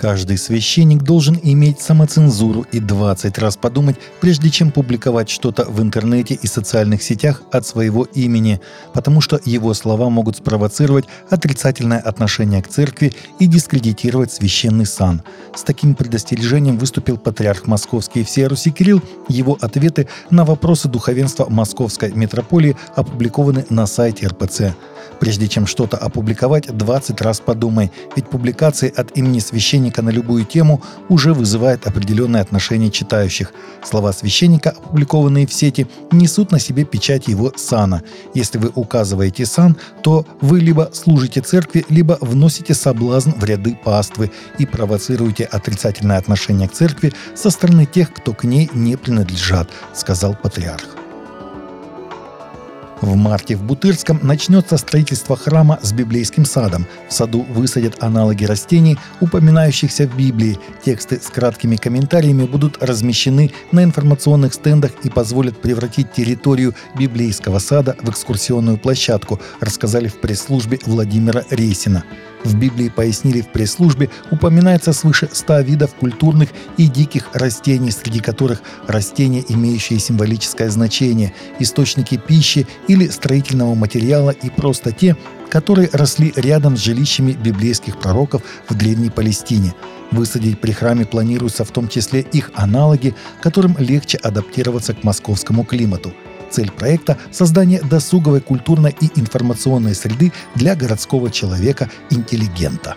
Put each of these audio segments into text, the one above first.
Каждый священник должен иметь самоцензуру и 20 раз подумать, прежде чем публиковать что-то в интернете и социальных сетях от своего имени, потому что его слова могут спровоцировать отрицательное отношение к церкви и дискредитировать священный сан. С таким предостережением выступил патриарх Московский всей Руси Кирилл. Его ответы на вопросы духовенства Московской митрополии опубликованы на сайте РПЦ. Прежде чем что-то опубликовать, 20 раз подумай, ведь публикации от имени священника на любую тему уже вызывают определенное отношение читающих. Слова священника, опубликованные в сети, несут на себе печать его сана. Если вы указываете сан, то вы либо служите церкви, либо вносите соблазн в ряды паствы и провоцируете отрицательное отношение к церкви со стороны тех, кто к ней не принадлежат, сказал патриарх. В марте в Бутырском начнется строительство храма с библейским садом. В саду высадят аналоги растений, упоминающихся в Библии. Тексты с краткими комментариями будут размещены на информационных стендах и позволят превратить территорию библейского сада в экскурсионную площадку, рассказали в пресс-службе Владимира Рейсина. В Библии пояснили в пресс-службе, упоминается свыше 100 видов культурных и диких растений, среди которых растения, имеющие символическое значение, источники пищи или строительного материала и просто те, которые росли рядом с жилищами библейских пророков в Древней Палестине. Высадить при храме планируется в том числе их аналоги, которым легче адаптироваться к московскому климату – Цель проекта – создание досуговой, культурной и информационной среды для городского человека-интеллигента.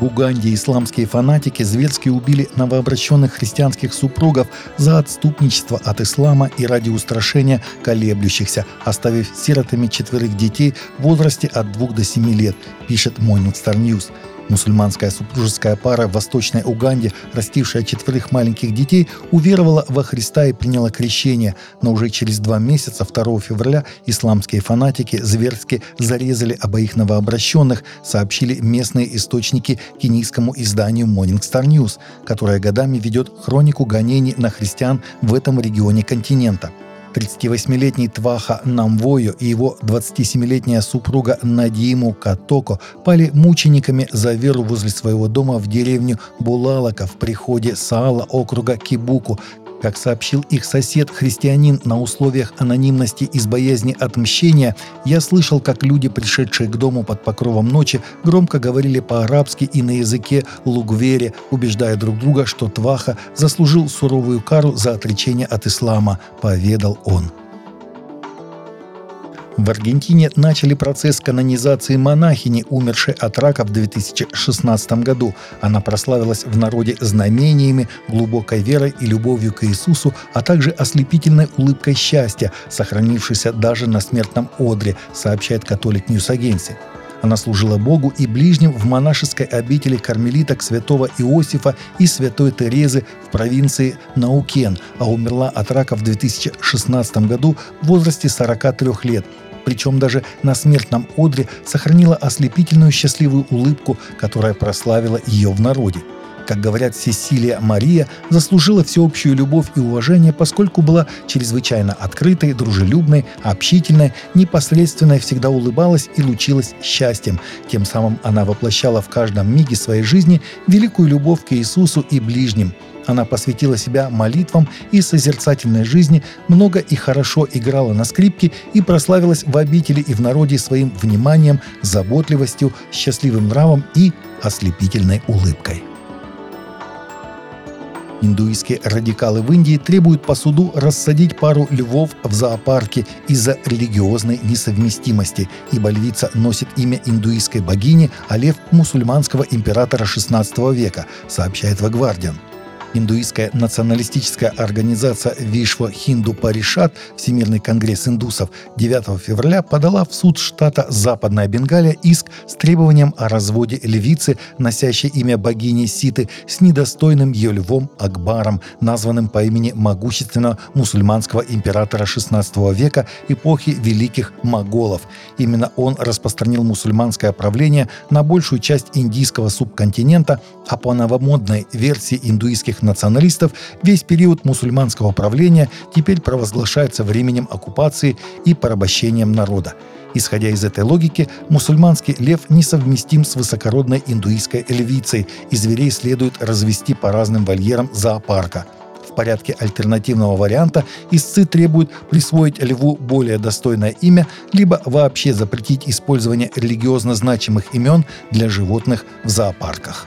В Уганде исламские фанатики зверски убили новообращенных христианских супругов за отступничество от ислама и ради устрашения колеблющихся, оставив сиротами четверых детей в возрасте от 2 до 7 лет, пишет Morning Star News. Мусульманская супружеская пара в Восточной Уганде, растившая четверых маленьких детей, уверовала во Христа и приняла крещение, но уже через два месяца, 2 февраля, исламские фанатики зверски зарезали обоих новообращенных, сообщили местные источники кенийскому изданию Morning Star News, которое годами ведет хронику гонений на христиан в этом регионе континента – 38-летний Тваха Намвою и его 27-летняя супруга Надиму Катоко пали мучениками за веру возле своего дома в деревню Булалака в приходе Саала округа Кибуку, как сообщил их сосед-христианин на условиях анонимности из боязни отмщения, я слышал, как люди, пришедшие к дому под покровом ночи, громко говорили по-арабски и на языке лугвере, убеждая друг друга, что Тваха заслужил суровую кару за отречение от ислама, поведал он. В Аргентине начали процесс канонизации монахини, умершей от рака в 2016 году. Она прославилась в народе знамениями, глубокой верой и любовью к Иисусу, а также ослепительной улыбкой счастья, сохранившейся даже на смертном одре, сообщает Catholic News Agency. Она служила Богу и ближним в монашеской обители кармелиток святого Иосифа и святой Терезы в провинции Неукен, а умерла от рака в 2016 году в возрасте 43 лет – причем даже на смертном одре сохранила ослепительную счастливую улыбку, которая прославила ее в народе. Как говорят, Сесилия Мария заслужила всеобщую любовь и уважение, поскольку была чрезвычайно открытой, дружелюбной, общительной, непосредственной, всегда улыбалась и лучилась счастьем. Тем самым она воплощала в каждом миге своей жизни великую любовь к Иисусу и ближним – она посвятила себя молитвам и созерцательной жизни, много и хорошо играла на скрипке и прославилась в обители и в народе своим вниманием, заботливостью, счастливым нравом и ослепительной улыбкой. Индуистские радикалы в Индии требуют по суду рассадить пару львов в зоопарке из-за религиозной несовместимости, ибо львица носит имя индуистской богини, а лев – мусульманского императора XVI века, сообщает The Guardian. Индуистская националистическая организация Вишва Хинду Паришат, Всемирный конгресс индусов, 9 февраля подала в суд штата Западная Бенгалия иск с требованием о разводе львицы, носящей имя богини Ситы, с недостойным ее львом Акбаром, названным по имени могущественного мусульманского императора XVI века эпохи великих моголов. Именно он распространил мусульманское правление на большую часть индийского субконтинента, а по новомодной версии индуистских националистов весь период мусульманского правления теперь провозглашается временем оккупации и порабощением народа. Исходя из этой логики, мусульманский лев несовместим с высокородной индуистской львицей, и зверей следует развести по разным вольерам зоопарка – в порядке альтернативного варианта истцы требуют присвоить льву более достойное имя, либо вообще запретить использование религиозно значимых имен для животных в зоопарках.